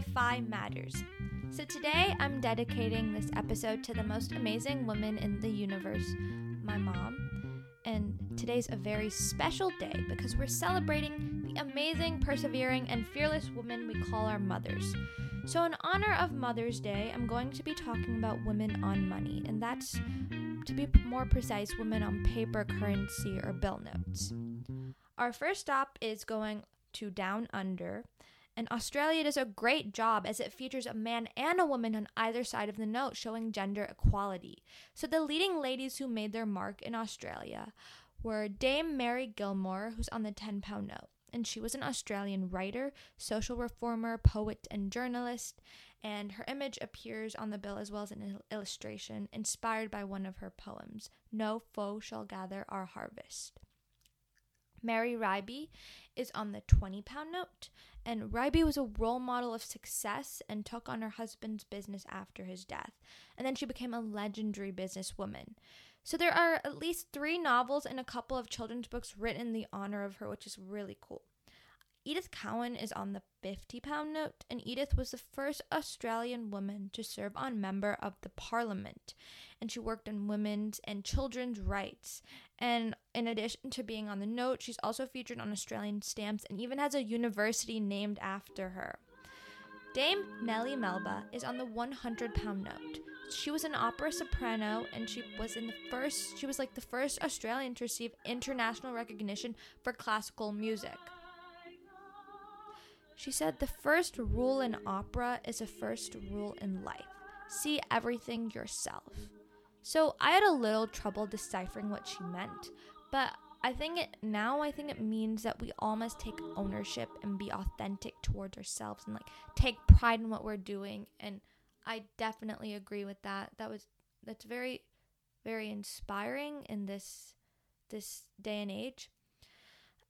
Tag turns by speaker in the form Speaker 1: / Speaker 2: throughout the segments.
Speaker 1: Fi matters. So today I'm dedicating this episode to the most amazing woman in the universe, my mom. And today's a very special day because we're celebrating the amazing, persevering, and fearless woman we call our mothers. So, in honor of Mother's Day, I'm going to be talking about women on money, and that's, to be more precise, women on paper currency or bill notes. Our first stop is going to Down Under, and Australia does a great job as it features a man and a woman on either side of the note, showing gender equality. So, the leading ladies who made their mark in Australia were Dame Mary Gilmore, who's on the 10 pound note and she was an Australian writer, social reformer, poet, and journalist. And her image appears on the bill as well as an illustration inspired by one of her poems No foe shall gather our harvest. Mary Reibey is on the 20 pound note, and Reibey was a role model of success and took on her husband's business after his death. And then she became a legendary businesswoman. So there are at least three novels and a couple of children's books written in the honor of her, which is really cool. Edith Cowan is on the 50 pound note, and Edith was the first Australian woman to serve on member of the parliament. And she worked on women's and children's rights. And in addition to being on the note, she's also featured on Australian stamps and even has a university named after her. Dame Nellie Melba is on the 100 pound note she was an opera soprano and she was in the first she was like the first Australian to receive international recognition for classical music. She said the first rule in opera is a first rule in life. See everything yourself. So I had a little trouble deciphering what she meant, but I think it now I think it means that we all must take ownership and be authentic towards ourselves and like take pride in what we're doing and I definitely agree with that. That was that's very very inspiring in this this day and age.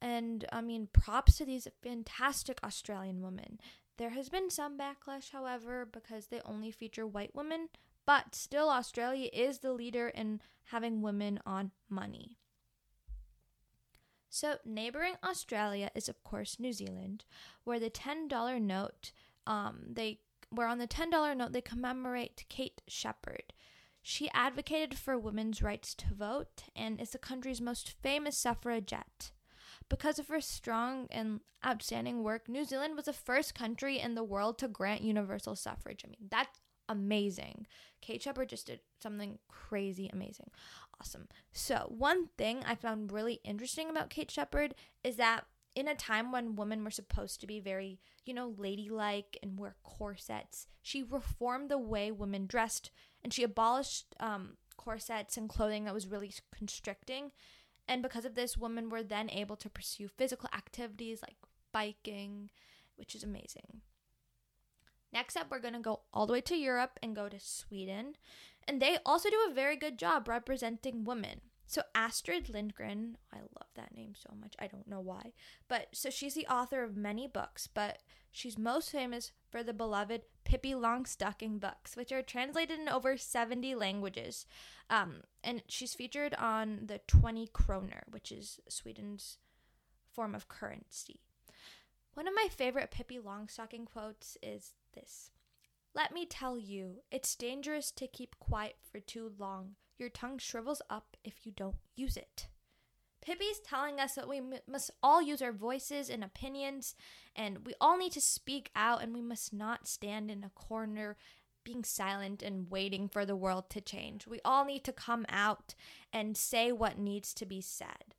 Speaker 1: And I mean, props to these fantastic Australian women. There has been some backlash, however, because they only feature white women, but still, Australia is the leader in having women on money. So, neighboring Australia is, of course, New Zealand, where the $10 note, um, they where on the $10 note they commemorate Kate Sheppard. She advocated for women's rights to vote and is the country's most famous suffragette. Because of her strong and outstanding work, New Zealand was the first country in the world to grant universal suffrage. I mean, that's amazing. Kate Sheppard just did something crazy amazing. Awesome. So, one thing I found really interesting about Kate Sheppard is that in a time when women were supposed to be very, you know, ladylike and wear corsets, she reformed the way women dressed and she abolished um, corsets and clothing that was really constricting. And because of this, women were then able to pursue physical activities like biking, which is amazing. Next up, we're going to go all the way to Europe and go to Sweden. And they also do a very good job representing women. So Astrid Lindgren, I love that name so much. I don't know why. But so she's the author of many books, but she's most famous for the beloved Pippi Longstocking books, which are translated in over 70 languages. Um, and she's featured on the 20 kroner, which is Sweden's form of currency. One of my favorite Pippi Longstocking quotes is this Let me tell you, it's dangerous to keep quiet for too long your tongue shrivels up if you don't use it. Pippi's telling us that we m- must all use our voices and opinions, and we all need to speak out, and we must not stand in a corner being silent and waiting for the world to change. We all need to come out and say what needs to be said.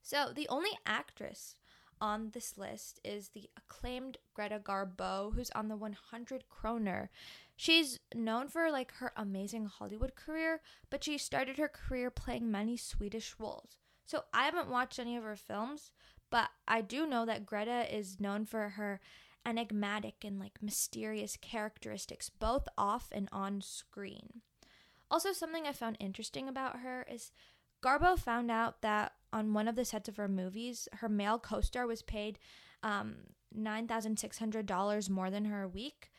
Speaker 1: So, the only actress on this list is the acclaimed Greta Garbo, who's on the 100 kroner. She's known for like her amazing Hollywood career, but she started her career playing many Swedish roles. So I haven't watched any of her films, but I do know that Greta is known for her enigmatic and like mysterious characteristics both off and on screen. Also something I found interesting about her is Garbo found out that on one of the sets of her movies, her male co-star was paid um, $9,600 more than her a week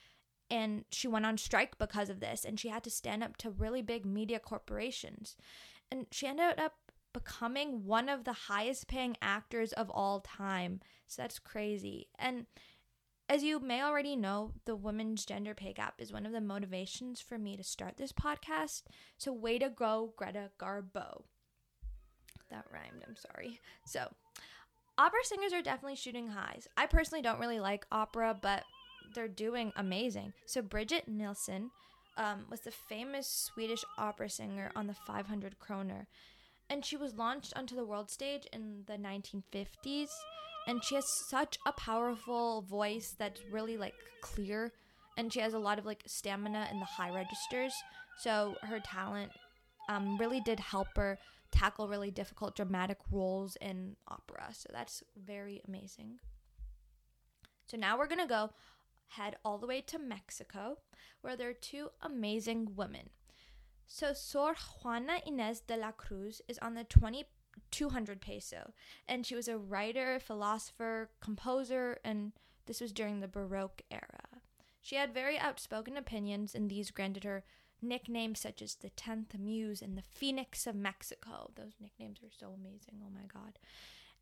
Speaker 1: and she went on strike because of this and she had to stand up to really big media corporations and she ended up becoming one of the highest paying actors of all time so that's crazy and As you may already know, the women's gender pay gap is one of the motivations for me to start this podcast. So, way to go, Greta Garbo. That rhymed, I'm sorry. So, opera singers are definitely shooting highs. I personally don't really like opera, but they're doing amazing. So, Birgit Nilsson um, was the famous Swedish opera singer on the 500 kroner, and she was launched onto the world stage in the 1950s and she has such a powerful voice that's really like clear and she has a lot of like stamina in the high registers so her talent um, really did help her tackle really difficult dramatic roles in opera so that's very amazing so now we're gonna go head all the way to mexico where there are two amazing women so sor juana inez de la cruz is on the 20 200 peso. And she was a writer, philosopher, composer, and this was during the Baroque era. She had very outspoken opinions, and these granted her nicknames such as the 10th Muse and the Phoenix of Mexico. Those nicknames are so amazing. Oh my God.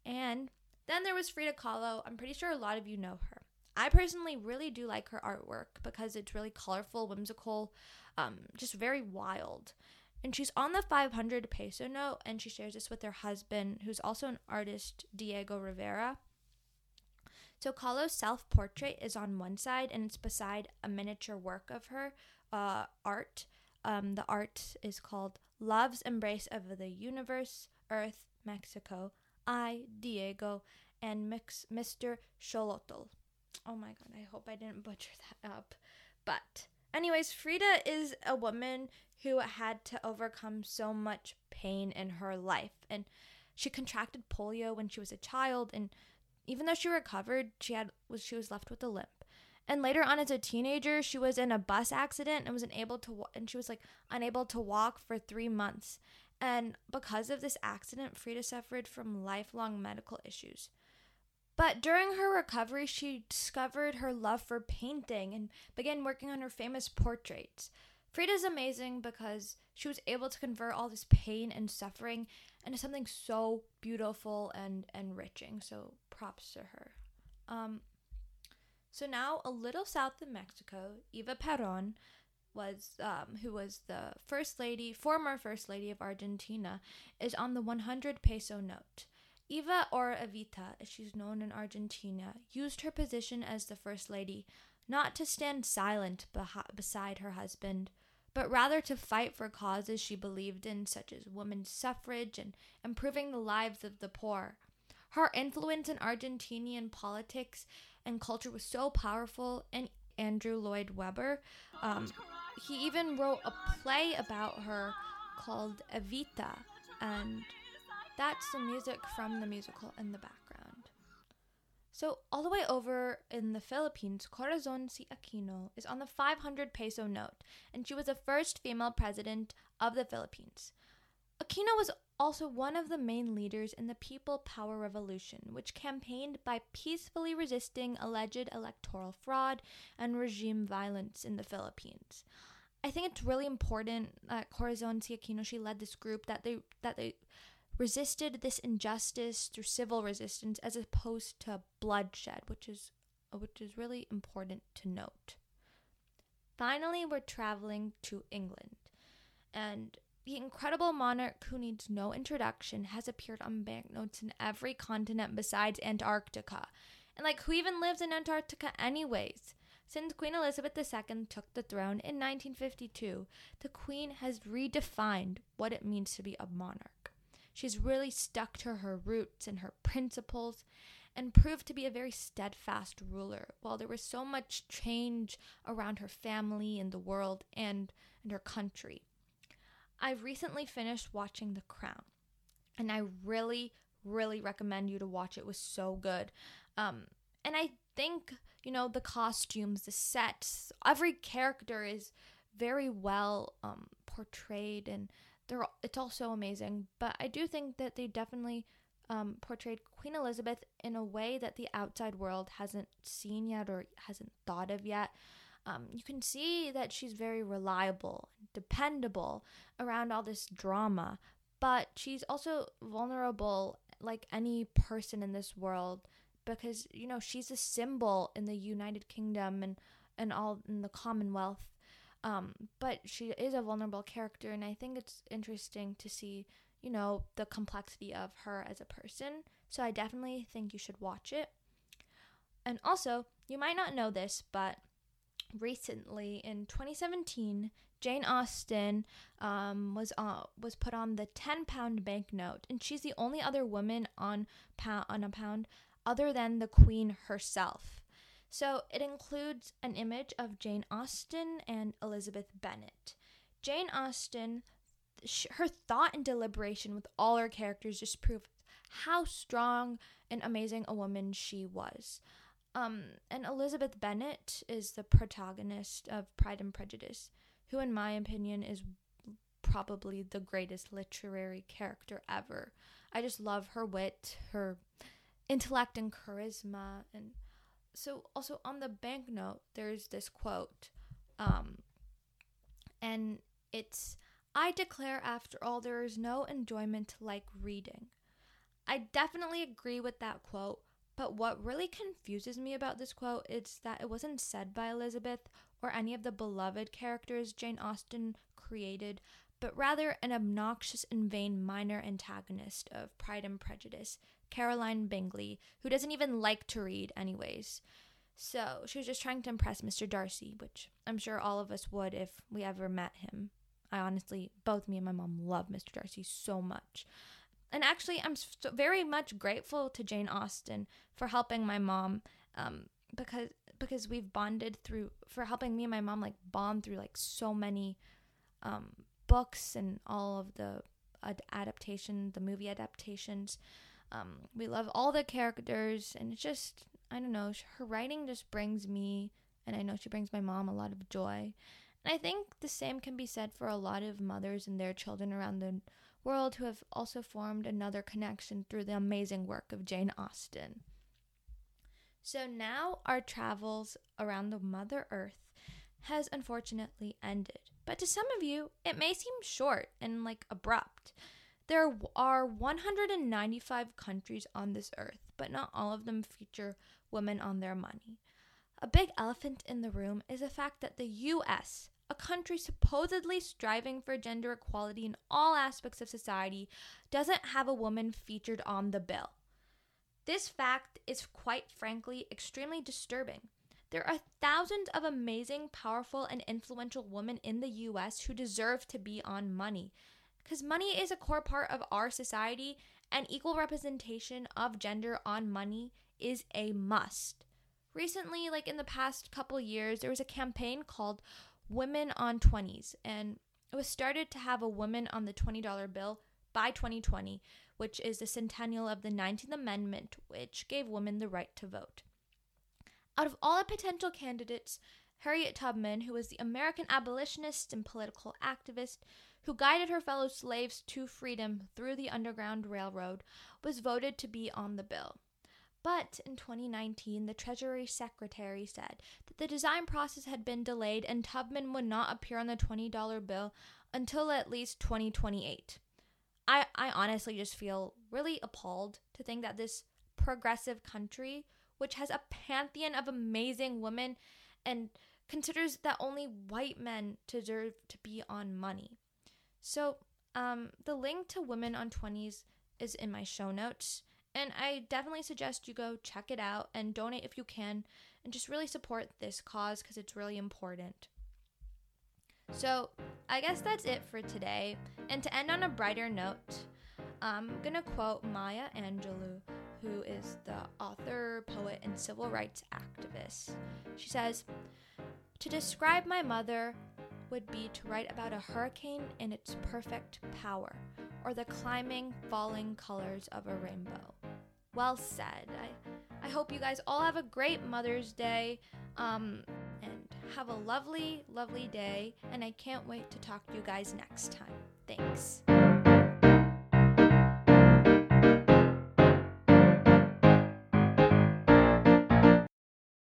Speaker 1: And then there was Frida Kahlo. I'm pretty sure a lot of you know her. I personally really do like her artwork because it's really colorful, whimsical, um, just very wild. And she's on the 500 peso note, and she shares this with her husband, who's also an artist, Diego Rivera. So Kahlo's self portrait is on one side, and it's beside a miniature work of her uh, art. Um, the art is called Love's Embrace of the Universe, Earth, Mexico, I, Diego, and Mix, Mr. Xolotl. Oh my god, I hope I didn't butcher that up. But, anyways, Frida is a woman who had to overcome so much pain in her life. And she contracted polio when she was a child and even though she recovered, she had was she was left with a limp. And later on as a teenager, she was in a bus accident and was unable to and she was like unable to walk for 3 months. And because of this accident, Frida suffered from lifelong medical issues. But during her recovery, she discovered her love for painting and began working on her famous portraits. Frida's amazing because she was able to convert all this pain and suffering into something so beautiful and enriching. So props to her. Um, so now a little south of Mexico, Eva Peron was um, who was the first lady, former first lady of Argentina, is on the 100 peso note. Eva or Evita, as she's known in Argentina, used her position as the first lady not to stand silent beh- beside her husband, but rather to fight for causes she believed in, such as women's suffrage and improving the lives of the poor. Her influence in Argentinian politics and culture was so powerful, and Andrew Lloyd Webber, um, he even wrote a play about her called Evita, and that's the music from the musical in the background. So, all the way over in the Philippines, Corazon C. Aquino is on the 500 peso note, and she was the first female president of the Philippines. Aquino was also one of the main leaders in the People Power Revolution, which campaigned by peacefully resisting alleged electoral fraud and regime violence in the Philippines. I think it's really important that Corazon C. Aquino she led this group that they that they resisted this injustice through civil resistance as opposed to bloodshed, which is uh, which is really important to note. Finally, we're traveling to England. And the incredible monarch who needs no introduction has appeared on banknotes in every continent besides Antarctica. And like who even lives in Antarctica anyways? Since Queen Elizabeth II took the throne in 1952, the Queen has redefined what it means to be a monarch. She's really stuck to her roots and her principles and proved to be a very steadfast ruler. While there was so much change around her family and the world and, and her country. I've recently finished watching The Crown, and I really, really recommend you to watch it. was so good. Um, and I think, you know, the costumes, the sets, every character is very well um, portrayed and they're it's also amazing. But I do think that they definitely um, portrayed Queen Elizabeth in a way that the outside world hasn't seen yet or hasn't thought of yet. Um, you can see that she's very reliable, dependable around all this drama, but she's also vulnerable like any person in this world because you know she's a symbol in the United Kingdom and and all in the Commonwealth. Um, but she is a vulnerable character, and I think it's interesting to see, you know, the complexity of her as a person. So I definitely think you should watch it. And also, you might not know this, but recently in 2017, Jane Austen um, was uh, was put on the 10 pound banknote, and she's the only other woman on pound on a pound other than the Queen herself. So it includes an image of Jane Austen and Elizabeth Bennet. Jane Austen, sh- her thought and deliberation with all her characters just prove how strong and amazing a woman she was. Um, and Elizabeth Bennet is the protagonist of Pride and Prejudice, who, in my opinion, is probably the greatest literary character ever. I just love her wit, her intellect, and charisma. And so, also on the banknote, there's this quote, um, and it's I declare, after all, there is no enjoyment like reading. I definitely agree with that quote but what really confuses me about this quote is that it wasn't said by Elizabeth or any of the beloved characters Jane Austen created, but rather an obnoxious and vain minor antagonist of Pride and Prejudice, Caroline Bingley, who doesn't even like to read, anyways. So she was just trying to impress Mr. Darcy, which I'm sure all of us would if we ever met him. I honestly, both me and my mom love Mr. Darcy so much. And actually, I'm very much grateful to Jane Austen for helping my mom um, because because we've bonded through for helping me and my mom like bond through like so many um, books and all of the ad- adaptation, the movie adaptations. Um, we love all the characters, and it's just I don't know. Her writing just brings me, and I know she brings my mom a lot of joy. And I think the same can be said for a lot of mothers and their children around the world who have also formed another connection through the amazing work of Jane Austen. So now our travels around the Mother Earth has unfortunately ended. But to some of you, it may seem short and like abrupt. There are 195 countries on this earth, but not all of them feature women on their money. A big elephant in the room is the fact that the US a country supposedly striving for gender equality in all aspects of society doesn't have a woman featured on the bill. This fact is quite frankly extremely disturbing. There are thousands of amazing, powerful, and influential women in the US who deserve to be on money. Because money is a core part of our society, and equal representation of gender on money is a must. Recently, like in the past couple years, there was a campaign called women on 20s, and it was started to have a woman on the $20 bill by 2020, which is the centennial of the 19th Amendment, which gave women the right to vote. Out of all the potential candidates, Harriet Tubman, who was the American abolitionist and political activist who guided her fellow slaves to freedom through the Underground Railroad, was voted to be on the bill. But in 2019, the Treasury Secretary said that the design process had been delayed and Tubman would not appear on the $20 bill until at least 2028. I, I honestly just feel really appalled to think that this progressive country, which has a pantheon of amazing women and considers that only white men deserve to be on money. So, um, the link to Women on 20s is in my show notes. And I definitely suggest you go check it out and donate if you can and just really support this cause because it's really important. So, I guess that's it for today. And to end on a brighter note, I'm going to quote Maya Angelou, who is the author, poet, and civil rights activist. She says, To describe my mother would be to write about a hurricane in its perfect power, or the climbing, falling colors of a rainbow well said. I, I hope you guys all have a great Mother's Day um, and have a lovely, lovely day. And I can't wait to talk to you guys next time. Thanks.